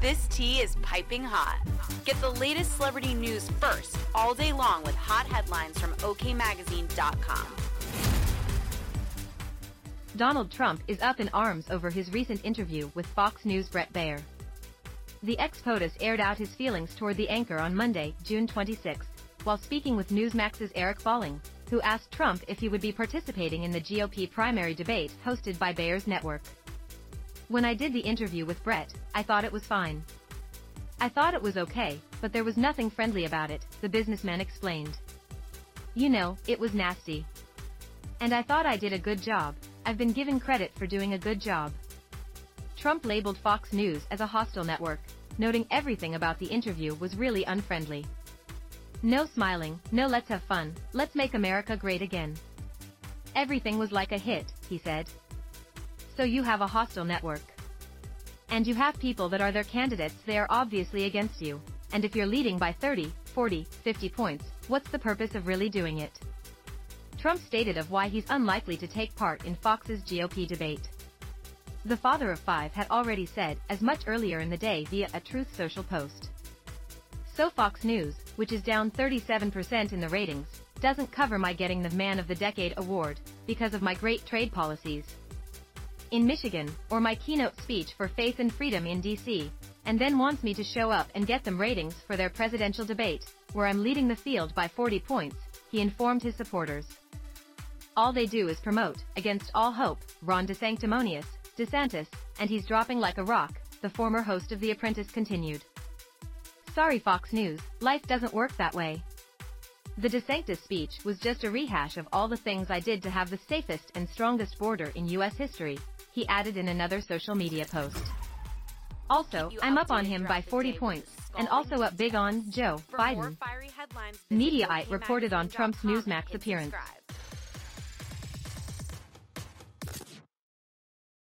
This tea is piping hot. Get the latest celebrity news first all day long with hot headlines from OKMagazine.com. Donald Trump is up in arms over his recent interview with Fox News' Bret Baier. The ex-POTUS aired out his feelings toward the anchor on Monday, June 26, while speaking with Newsmax's Eric Bolling, who asked Trump if he would be participating in the GOP primary debate hosted by Baier's network. When I did the interview with Bret, I thought it was fine. I thought it was okay, but there was nothing friendly about it, the businessman explained. You know, it was nasty. And I thought I did a good job, I've been given credit for doing a good job. Trump labeled Fox News as a hostile network, noting everything about the interview was really unfriendly. No smiling, no let's have fun, let's make America great again. Everything was like a hit, he said. So you have a hostile network. And you have people that are their candidates they are obviously against you, and if you're leading by 30, 40, 50 points, what's the purpose of really doing it? Trump stated of why he's unlikely to take part in Fox's GOP debate. The father of five had already said as much earlier in the day via a Truth Social post. So Fox News, which is down 37% in the ratings, doesn't cover my getting the Man of the Decade award, because of my great trade policies, in Michigan, or my keynote speech for faith and freedom in DC, and then wants me to show up and get them ratings for their presidential debate, where I'm leading the field by 40 points, he informed his supporters. All they do is promote, against all hope, Ron DeSanctimonious, DeSantis, and he's dropping like a rock, the former host of The Apprentice continued. Sorry Fox News, life doesn't work that way. The DeSantis speech was just a rehash of all the things I did to have the safest and strongest border in U.S. history, he added in another social media post. Also, I'm up on him by 40 points, and also up big on Joe Biden. Mediaite reported on Trump's Newsmax appearance.